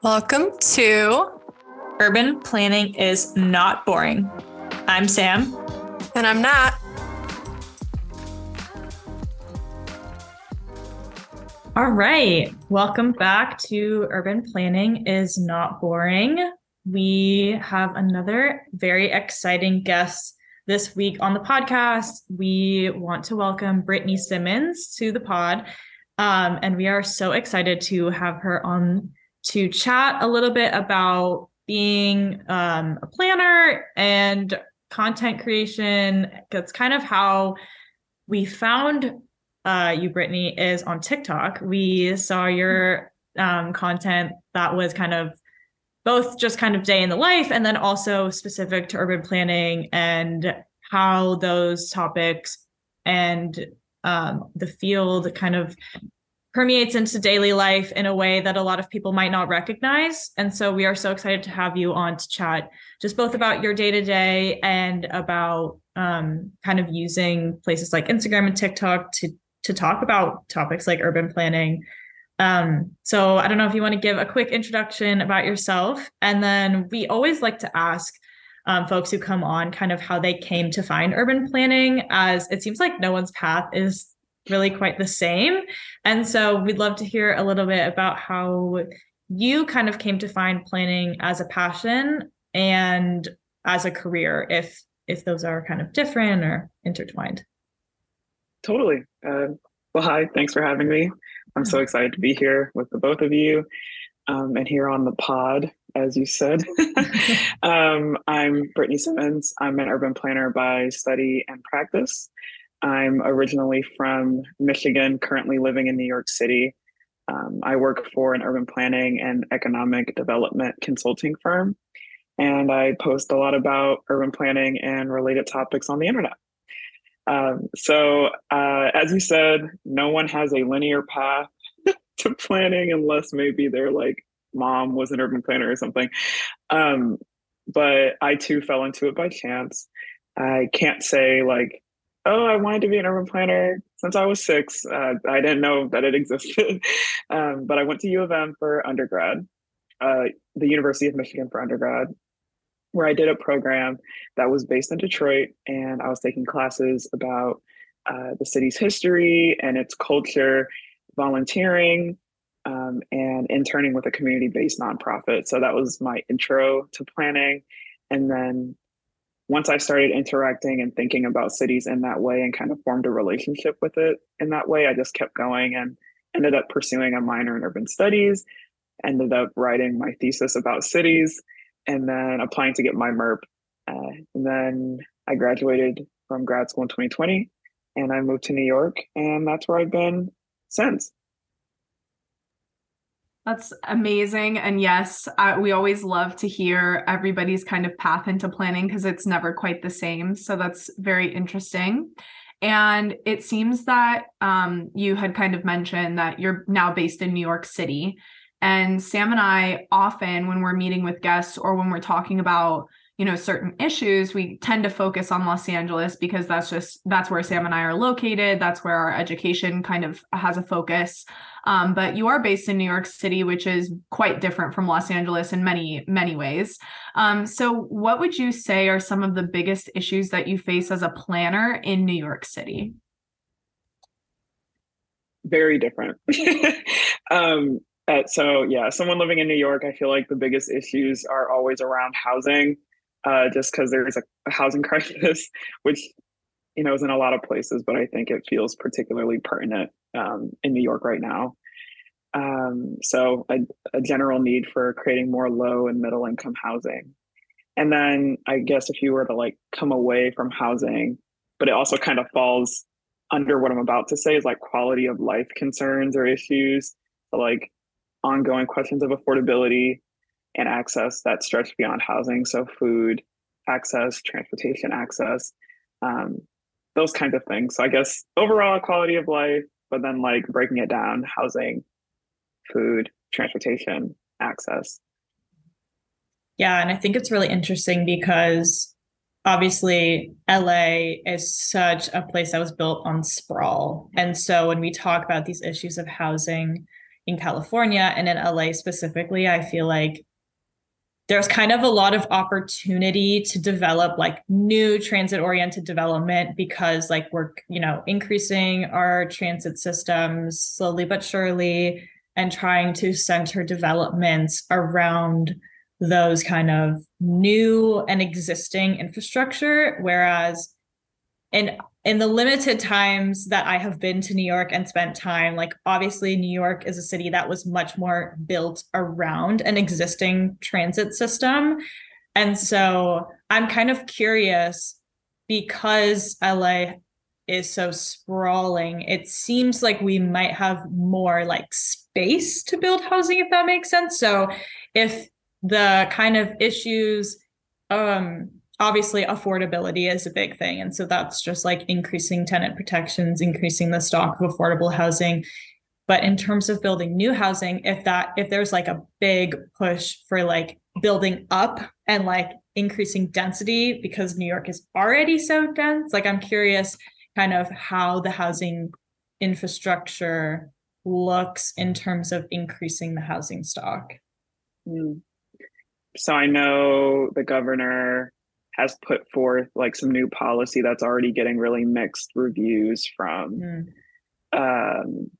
Welcome to Urban Planning is Not Boring. I'm Sam. And I'm Nat. All right. Welcome back to Urban Planning is Not Boring. We have another very exciting guest this week on the podcast. We want to welcome Brittany Simmons to the pod. Um, and we are so excited to have her on to chat a little bit about being um, a planner and content creation. That's kind of how we found uh, you, Brittany, is on TikTok. We saw your um, content that was kind of both just kind of day in the life and then also specific to urban planning and how those topics and um, the field kind of permeates into daily life in a way that a lot of people might not recognize. And so we are so excited to have you on to chat just both about your day to day and about um, kind of using places like Instagram and TikTok to to talk about topics like urban planning. Um, so I don't know if you want to give a quick introduction about yourself, and then we always like to ask um, folks who come on kind of how they came to find urban planning, as it seems like no one's path is really quite the same. And so we'd love to hear a little bit about how you kind of came to find planning as a passion and as a career if if those are kind of different or intertwined. Totally. Uh, well hi thanks for having me. I'm so excited to be here with the both of you um, and here on the pod as you said. Um, i'm brittany simmons. I'm an urban planner by study and practice I'm originally from Michigan, currently living in New York City. Um, I work for an urban planning and economic development consulting firm, and I post a lot about urban planning and related topics on the internet. Um, so, uh, as you said, no one has a linear path to planning unless maybe their like mom was an urban planner or something. Um, but I too fell into it by chance. I can't say like oh, I wanted to be an urban planner since I was six. Uh, I didn't know that it existed. um, but I went to U of M for undergrad, uh, the University of Michigan for undergrad, where I did a program that was based in Detroit. And I was taking classes about uh, the city's history and its culture, volunteering, um, and interning with a community based nonprofit. So that was my intro to planning. And then once I started interacting and thinking about cities in that way and kind of formed a relationship with it in that way, I just kept going and ended up pursuing a minor in urban studies, ended up writing my thesis about cities, and then applying to get my MURP. Uh, and then I graduated from grad school in 2020 and I moved to New York, and that's where I've been since. That's amazing. And yes, we always love to hear everybody's kind of path into planning because it's never quite the same. So that's very interesting. And it seems that um, you had kind of mentioned that you're now based in New York City. And Sam and I often, when we're meeting with guests or when we're talking about you know certain issues we tend to focus on los angeles because that's just that's where sam and i are located. That's where our education kind of has a focus. Um, but you are based in new york city which is quite different from los angeles in many many ways. Um, so what would you say are some of the biggest issues that you face as a planner in new york city? Very different. Um, uh, so yeah someone living in new york i feel like the biggest issues are always around housing uh, just because there's a, housing crisis, which you know is in a lot of places, but I think it feels particularly pertinent um, in New York right now. Um, so a, a general need for creating more low and middle income housing, and then I guess if you were to like come away from housing, but it also kind of falls under what I'm about to say is like quality of life concerns or issues, like ongoing questions of affordability, and access that stretch beyond housing. So, food access, transportation access, um, those kinds of things. So, I guess overall quality of life, but then like breaking it down housing, food, transportation, access. Yeah. And I think it's really interesting because obviously LA is such a place that was built on sprawl. And so when we talk about these issues of housing, in California and in LA specifically, I feel like there's kind of a lot of opportunity to develop like new transit oriented development because like we're you know increasing our transit systems slowly but surely and trying to center developments around those kind of new and existing infrastructure. Whereas in in the limited times that I have been to New York and spent time, like obviously New York is a city that was much more built around an existing transit system. And so I'm kind of curious because LA is so sprawling, it seems like we might have more like space to build housing, if that makes sense. So if the kind of issues um obviously affordability is a big thing. And so that's just like increasing tenant protections increasing the stock of affordable housing. But in terms of building new housing if that if there's like a big push for like building up and like increasing density because new york is already so dense like i'm curious kind of how the housing infrastructure looks in terms of increasing the housing stock. Mm. so i know the governor has put forth like some new policy that's already getting really mixed reviews from mm. um,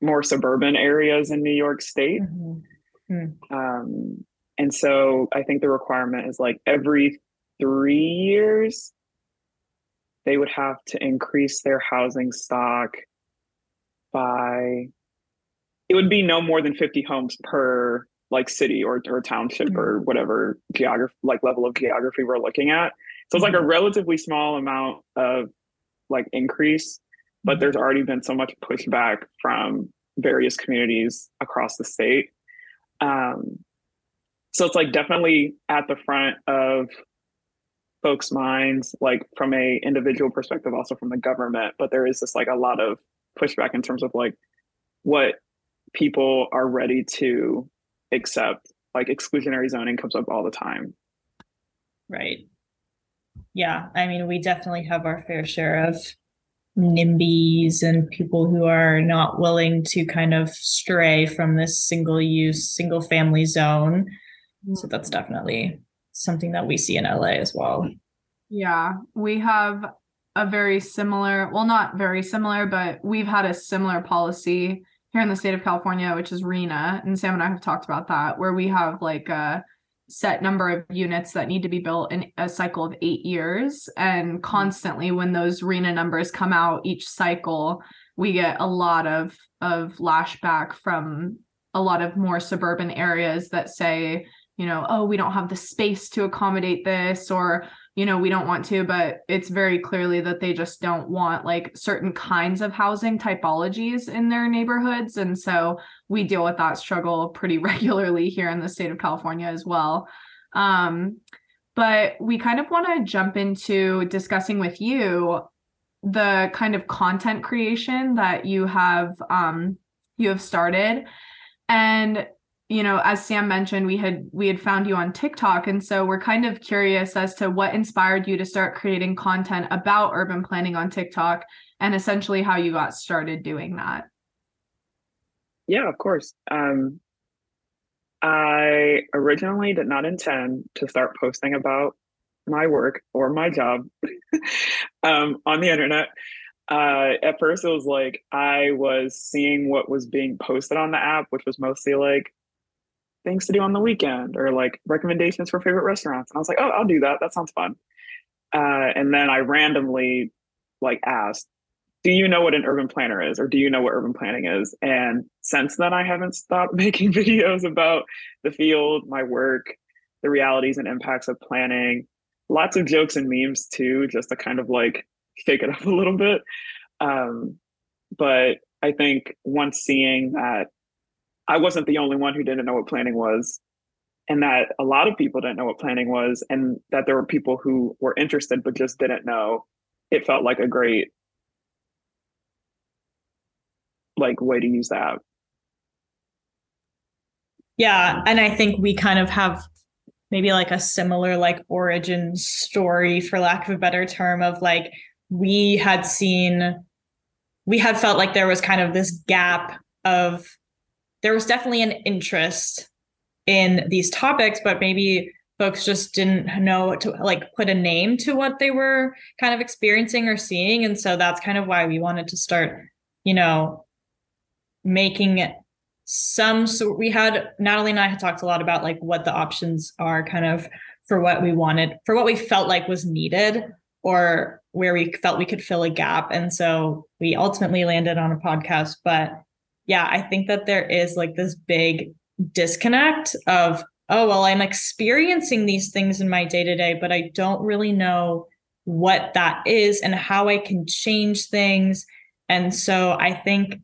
more suburban areas in New York State. Mm-hmm. Mm. Um, and so I think the requirement is like every three years, they would have to increase their housing stock by, it would be no more than 50 homes per like city or, or township mm-hmm. or whatever geography like level of geography we're looking at so it's like a mm-hmm. relatively small amount of like increase but mm-hmm. there's already been so much pushback from various communities across the state um, so it's like definitely at the front of folks minds like from a individual perspective also from the government but there is this like a lot of pushback in terms of like what people are ready to except like exclusionary zoning comes up all the time. Right. Yeah. I mean, we definitely have our fair share of NIMBYs and people who are not willing to kind of stray from this single use, single family zone. Mm. So that's definitely something that we see in LA as well. Yeah. We have a very similar, well, not very similar, but we've had a similar policy here in the state of California, which is RHNA, and Sam and I have talked about that, where we have like a set number of units that need to be built in a cycle of eight years. And mm-hmm. constantly, when those RHNA numbers come out each cycle, we get a lot of of lashback from a lot of more suburban areas that say, you know, oh, we don't have the space to accommodate this, or you know, we don't want to, but it's very clearly that they just don't want like certain kinds of housing typologies in their neighborhoods. And so we deal with that struggle pretty regularly here in the state of California as well. Um, but we kind of want to jump into discussing with you the kind of content creation that you have um, you have started and you know as sam mentioned we had we had found you on tiktok. And so we're kind of curious as to what inspired you to start creating content about urban planning on tiktok and essentially how you got started doing that. Yeah of course. Um, i originally did not intend to start posting about my work or my job um, on the internet. Uh, at first it was like I was seeing what was being posted on the app, which was mostly like things to do on the weekend or like recommendations for favorite restaurants. And I was like, oh, I'll do that. That sounds fun. Uh, and then I randomly like asked, do you know what an urban planner is or do you know what urban planning is? And since then, I haven't stopped making videos about the field, my work, the realities and impacts of planning, lots of jokes and memes too, just to kind of like shake it up a little bit. Um, but I think once seeing that I wasn't the only one who didn't know what planning was, and that a lot of people didn't know what planning was, and that there were people who were interested but just didn't know. It felt like a great like way to use that. Yeah, and I think we kind of have maybe like a similar like origin story for lack of a better term of like we had seen we had felt like there was kind of this gap of there was definitely an interest in these topics, but maybe folks just didn't know to like put a name to what they were kind of experiencing or seeing. And so that's kind of why we wanted to start, you know, making some so we had Natalie and I had talked a lot about like what the options are kind of for what we wanted, for what we felt like was needed or where we felt we could fill a gap. And so we ultimately landed on a podcast. But yeah, I think that there is like this big disconnect of, oh, well, I'm experiencing these things in my day to day, but I don't really know what that is and how I can change things. And so I think,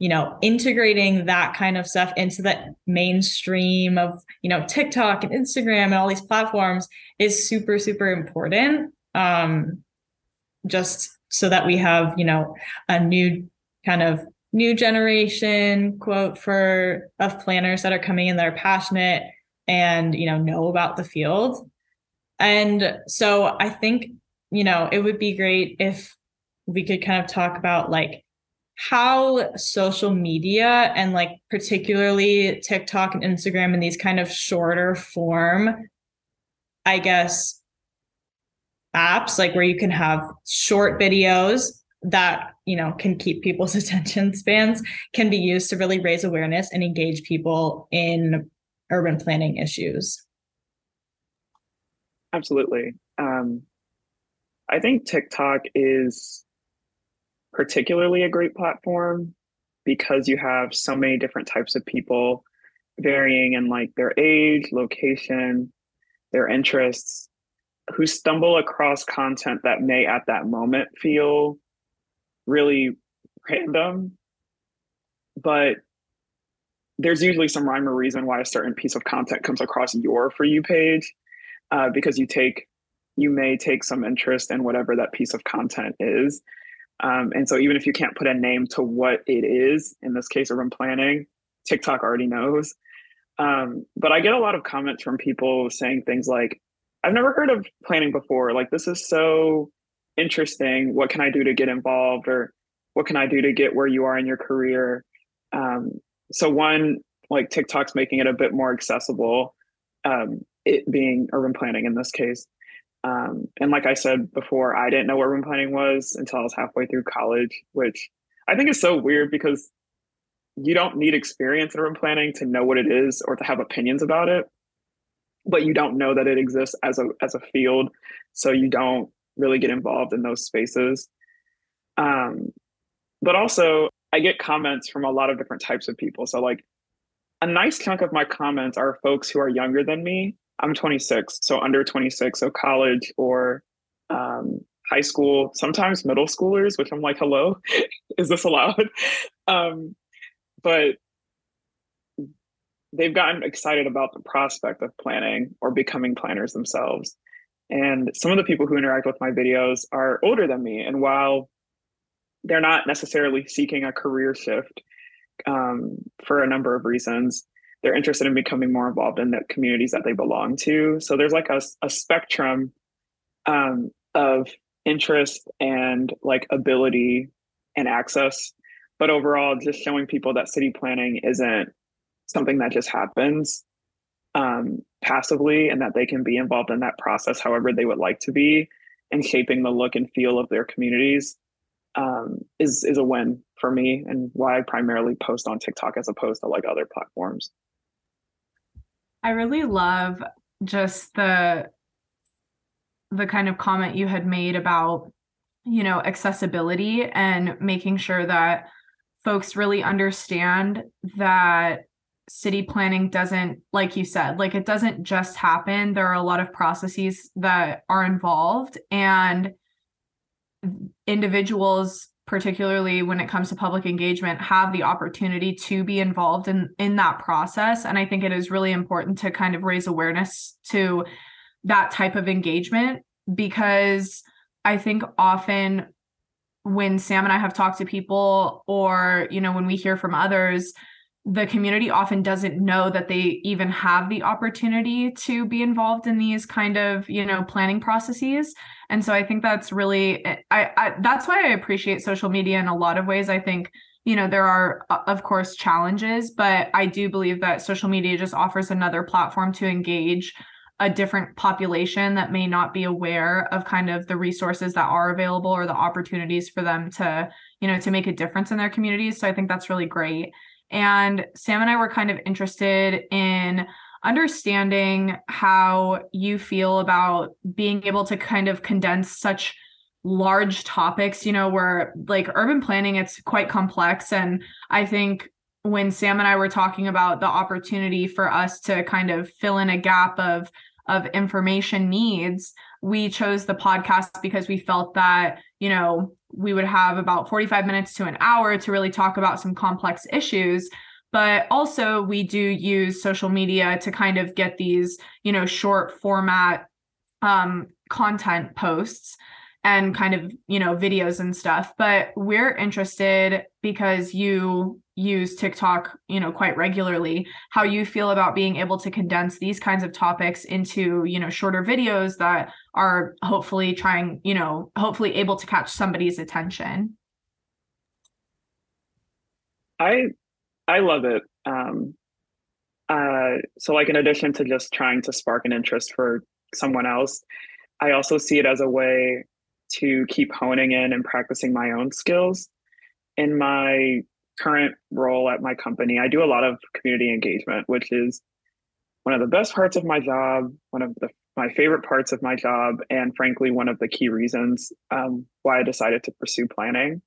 you know, integrating that kind of stuff into the mainstream of, you know, TikTok and Instagram and all these platforms is super, super important. Um, just so that we have, you know, a new kind of new generation quote for of planners that are coming in that are passionate and you know know about the field. And so i think you know it would be great if we could kind of talk about like how social media and like particularly tiktok and instagram and these kind of shorter form i guess apps like where you can have short videos that you know can keep people's attention spans can be used to really raise awareness and engage people in urban planning issues. Absolutely. Um, i think tiktok is particularly a great platform because you have so many different types of people varying in like their age location their interests who stumble across content that may at that moment feel really random, but there's usually some rhyme or reason why a certain piece of content comes across your for you page uh, because you take you may take some interest in whatever that piece of content is. Um, and so even if you can't put a name to what it is in this case urban planning tiktok already knows. Um, but i get a lot of comments from people saying things like i've never heard of planning before. Like this is so interesting. What can i do to get involved or what can i do to get where you are in your career? Um, so one like tiktok's making it a bit more accessible um, it being urban planning in this case. Um, and like i said before i didn't know what urban planning was until i was halfway through college which i think is so weird because you don't need experience in urban planning to know what it is or to have opinions about it but you don't know that it exists as a as a field. So you don't really get involved in those spaces. Um, but also, I get comments from a lot of different types of people. So, like, a nice chunk of my comments are folks who are younger than me. I'm 26, so under 26, so college or um, high school, sometimes middle schoolers, which I'm like, hello, is this allowed? Um, but they've gotten excited about the prospect of planning or becoming planners themselves. And some of the people who interact with my videos are older than me. And while they're not necessarily seeking a career shift um, for a number of reasons, they're interested in becoming more involved in the communities that they belong to. So there's like a, a spectrum um, of interest and like ability and access. But overall, just showing people that city planning isn't something that just happens um, passively and that they can be involved in that process however they would like to be and shaping the look and feel of their communities um, is is a win for me and why I primarily post on TikTok as opposed to like other platforms. I really love just the the kind of comment you had made about you know accessibility and making sure that folks really understand that city planning doesn't like you said like it doesn't just happen. There are a lot of processes that are involved and individuals particularly when it comes to public engagement have the opportunity to be involved in in that process. And i think it is really important to kind of raise awareness to that type of engagement because i think often when sam and i have talked to people or you know when we hear from others the community often doesn't know that they even have the opportunity to be involved in these kind of you know planning processes. And so i think that's really I, I that's why i appreciate social media in a lot of ways. I think you know there are of course challenges but i do believe that social media just offers another platform to engage a different population that may not be aware of kind of the resources that are available or the opportunities for them to you know to make a difference in their communities. So i think that's really great and sam and i were kind of interested in understanding how you feel about being able to kind of condense such large topics you know where like urban planning it's quite complex. And i think when sam and i were talking about the opportunity for us to kind of fill in a gap of of information needs, we chose the podcast because we felt that, you know, we would have about 45 minutes to an hour to really talk about some complex issues. But also, we do use social media to kind of get these, you know, short format um, content posts and kind of you know videos and stuff but we're interested because you use TikTok, you know, quite regularly, how you feel about being able to condense these kinds of topics into, you know, shorter videos that are hopefully trying, you know, hopefully able to catch somebody's attention. I I love it. Um uh so like in addition to just trying to spark an interest for someone else, I also see it as a way to keep honing in and practicing my own skills. In my current role at my company, I do a lot of community engagement, which is one of the best parts of my job, one of the my favorite parts of my job, and frankly, one of the key reasons um, why I decided to pursue planning.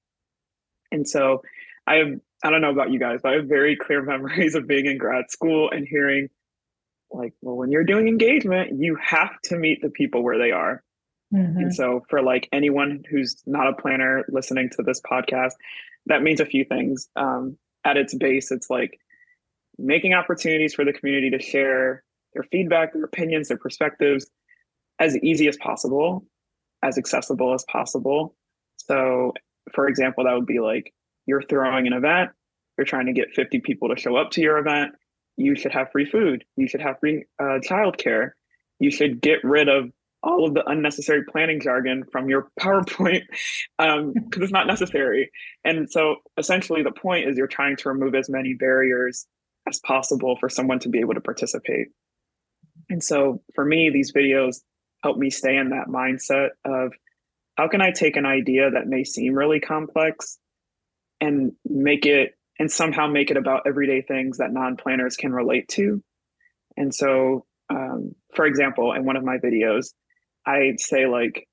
And so, I have I don't know about you guys, but I have very clear memories of being in grad school and hearing, like, well, when you're doing engagement, you have to meet the people where they are. Mm-hmm. And so, for like anyone who's not a planner listening to this podcast, that means a few things. Um, at its base, it's like making opportunities for the community to share their feedback, their opinions, their perspectives as easy as possible, as accessible as possible. So, for example, that would be like you're throwing an event, you're trying to get 50 people to show up to your event. You should have free food. You should have free uh, childcare. You should get rid of all of the unnecessary planning jargon from your PowerPoint because um, it's not necessary. And so essentially, the point is you're trying to remove as many barriers as possible for someone to be able to participate. And so for me, these videos help me stay in that mindset of how can I take an idea that may seem really complex and make it and somehow make it about everyday things that non planners can relate to. And so, um, for example, in one of my videos, I say like,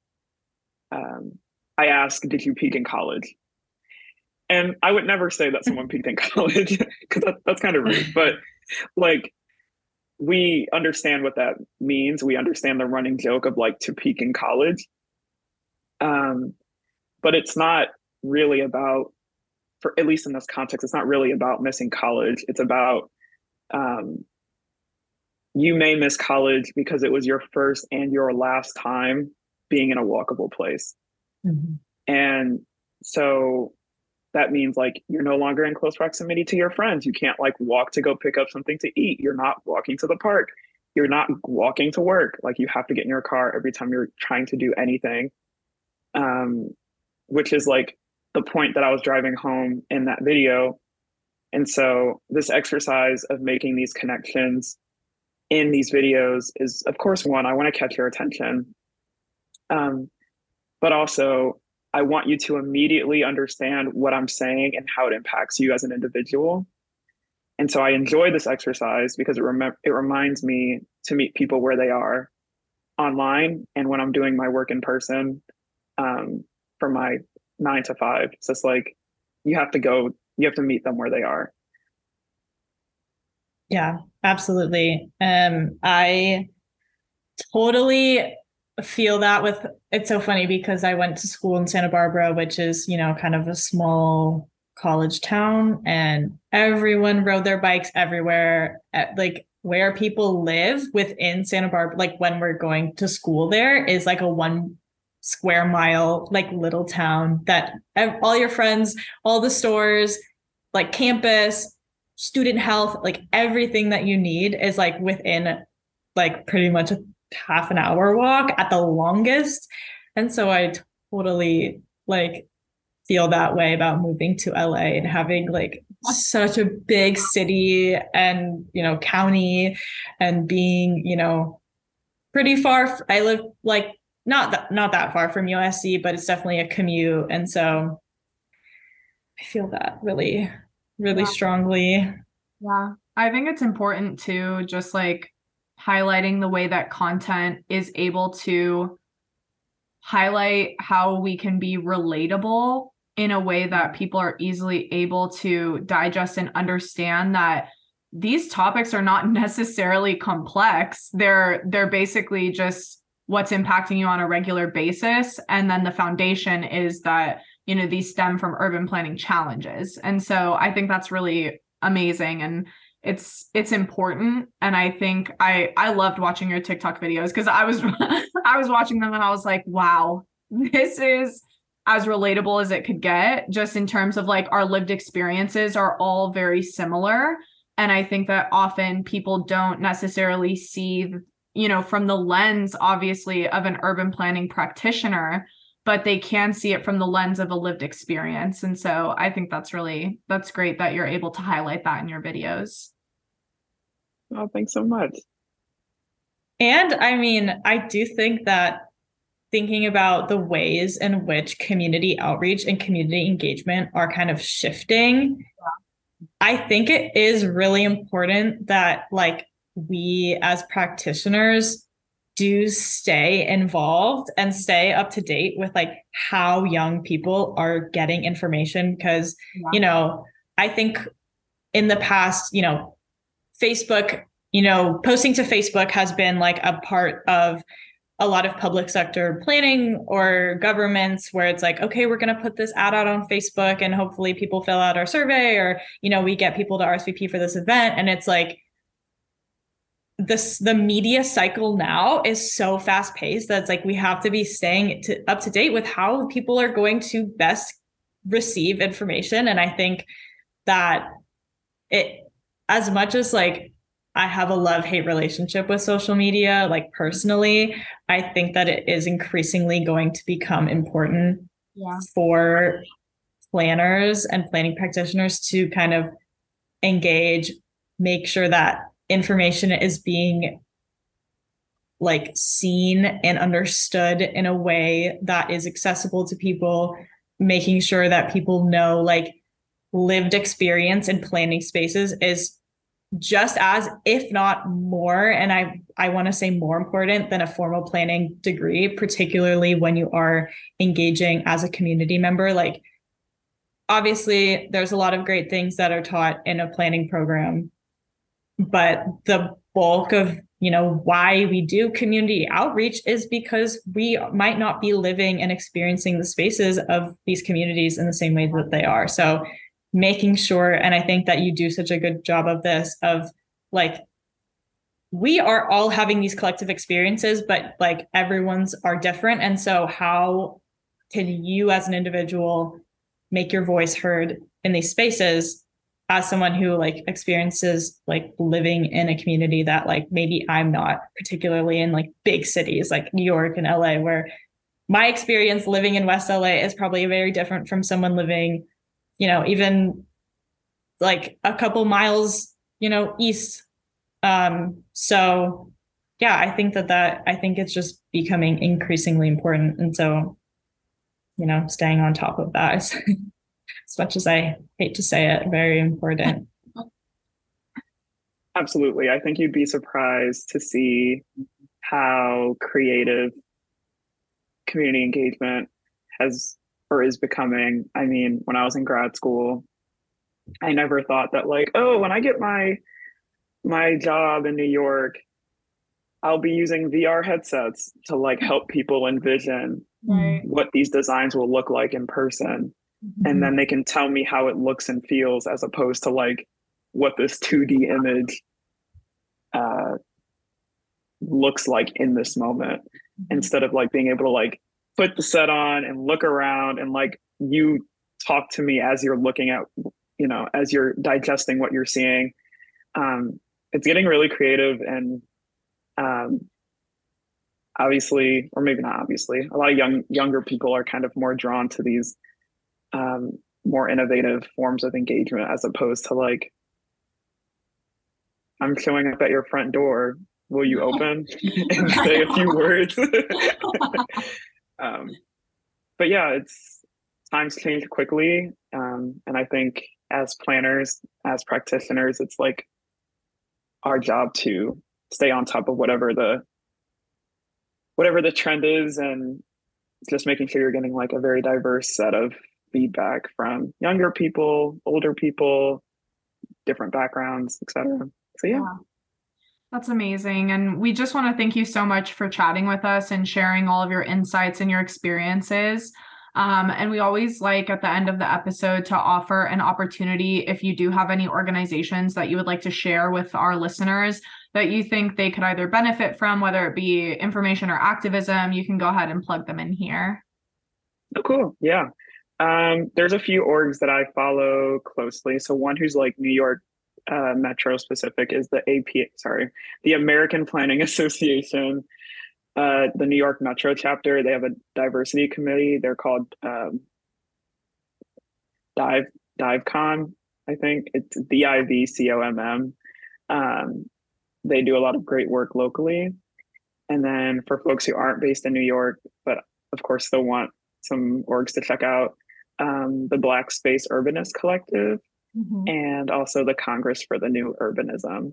um, I ask, did you peak in college? And I would never say that someone peaked in college because that, that's kind of rude. But like, we understand what that means. We understand the running joke of like to peak in college. Um, but it's not really about, for at least in this context, it's not really about missing college. It's about um, you may miss college because it was your first and your last time being in a walkable place. Mm-hmm. And so that means like you're no longer in close proximity to your friends. You can't like walk to go pick up something to eat. You're not walking to the park. You're not walking to work. Like you have to get in your car every time you're trying to do anything. Um, which is like the point that I was driving home in that video. And so this exercise of making these connections in these videos is, of course, one, I want to catch your attention. Um, but also, I want you to immediately understand what I'm saying and how it impacts you as an individual. And so I enjoy this exercise because it, rem- it reminds me to meet people where they are online and when I'm doing my work in person um, for my nine to five. So it's like you have to go, you have to meet them where they are. Yeah, absolutely. Um, I totally feel that with it's so funny because I went to school in Santa Barbara, which is, you know, kind of a small college town, and everyone rode their bikes everywhere. At, like where people live within Santa Barbara, like when we're going to school there, is like a one square mile, like little town that all your friends, all the stores, like campus, student health, like everything that you need is like within like pretty much a half an hour walk at the longest. And so I totally like feel that way about moving to LA and having like such a big city and you know county and being you know pretty far I live like not not that far from USC but it's definitely a commute and so I feel that really really yeah. strongly. Yeah. I think it's important to just like highlighting the way that content is able to highlight how we can be relatable in a way that people are easily able to digest and understand that these topics are not necessarily complex. They're they're basically just what's impacting you on a regular basis. And then the foundation is that you know these stem from urban planning challenges. And so i think that's really amazing and it's it's important. And i think i i loved watching your tiktok videos because i was i was watching them and i was like wow this is as relatable as it could get just in terms of like our lived experiences are all very similar. And i think that often people don't necessarily see you know from the lens obviously of an urban planning practitioner but they can see it from the lens of a lived experience. And so I think that's really that's great that you're able to highlight that in your videos. Oh, thanks so much. And I mean, I do think that thinking about the ways in which community outreach and community engagement are kind of shifting, yeah. I think it is really important that like we as practitioners do stay involved and mm-hmm. stay up to date with like how young people are getting information because yeah. you know i think in the past you know facebook you know posting to facebook has been like a part of a lot of public sector planning or governments where it's like okay we're going to put this ad out on facebook and hopefully people fill out our survey or you know we get people to rsvp for this event and it's like this the media cycle now is so fast paced that it's like we have to be staying to, up to date with how people are going to best receive information and i think that it as much as like i have a love hate relationship with social media like personally i think that it is increasingly going to become important yeah. for planners and planning practitioners to kind of engage make sure that information is being like seen and understood in a way that is accessible to people making sure that people know like lived experience in planning spaces is just as if not more and i i want to say more important than a formal planning degree particularly when you are engaging as a community member. Like obviously there's a lot of great things that are taught in a planning program but the bulk of you know why we do community outreach is because we might not be living and experiencing the spaces of these communities in the same way that they are. So making sure and i think that you do such a good job of this of like we are all having these collective experiences but like everyone's are different. And so how can you as an individual make your voice heard in these spaces as someone who like experiences like living in a community that like maybe I'm not particularly in like big cities like New York and LA where my experience living in West LA is probably very different from someone living you know even like a couple miles you know east. Um so yeah I think that that I think it's just becoming increasingly important. And so you know staying on top of that as much as I hate to say it, very important. Absolutely. I think you'd be surprised to see how creative community engagement has or is becoming. I mean, when I was in grad school, I never thought that like, oh, when I get my my job in New York, I'll be using VR headsets to like help people envision right. what these designs will look like in person mm-hmm. and then they can tell me how it looks and feels as opposed to like what this 2D image uh, looks like in this moment mm-hmm. instead of like being able to like put the set on and look around and like you talk to me as you're looking at you know, as you're digesting what you're seeing, um, it's getting really creative and um, obviously, or maybe not obviously, a lot of young younger people are kind of more drawn to these um, more innovative forms of engagement as opposed to like, I'm showing up at your front door. Will you open and say a few words? um, but yeah, it's times change quickly, um, and I think as planners, as practitioners, it's like our job to stay on top of whatever the whatever the trend is and just making sure you're getting like a very diverse set of feedback from younger people older people different backgrounds etc so yeah. yeah. That's amazing. And we just want to thank you so much for chatting with us and sharing all of your insights and your experiences. Um, and we always like at the end of the episode to offer an opportunity if you do have any organizations that you would like to share with our listeners that you think they could either benefit from, whether it be information or activism, you can go ahead and plug them in here. Oh, cool. Yeah. Um, there's a few orgs that I follow closely. So one who's like New York uh, Metro specific is the AP, sorry, the American Planning Association uh, the New York Metro chapter, they have a diversity committee. They're called um, Dive DivComm, I think it's D I V C O M M. Um, they do a lot of great work locally. And then for folks who aren't based in New York, but of course still want some orgs to check out, um, the Black Space Urbanist Collective, mm-hmm. and also the Congress for the New Urbanism.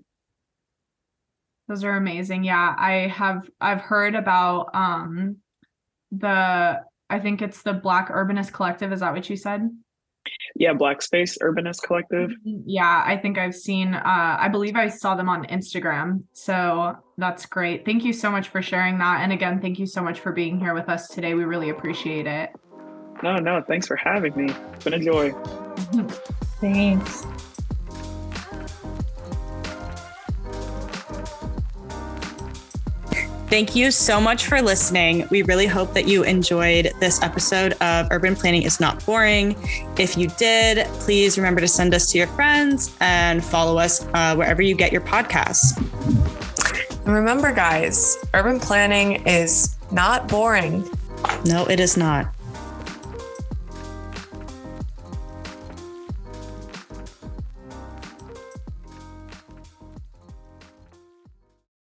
Those are amazing. Yeah, I have I've heard about um the I think it's the Black Urbanist Collective. Is that what you said? Yeah, Black Space Urbanist Collective. Mm-hmm. Yeah, I think I've seen uh I believe I saw them on Instagram. So that's great. Thank you so much for sharing that. And again, thank you so much for being here with us today. We really appreciate it. No, no, thanks for having me. It's been a joy. thanks. Thank you so much for listening. We really hope that you enjoyed this episode of Urban Planning is Not Boring. If you did, please remember to send us to your friends and follow us uh, wherever you get your podcasts. And remember, guys, urban planning is not boring. No, it is not.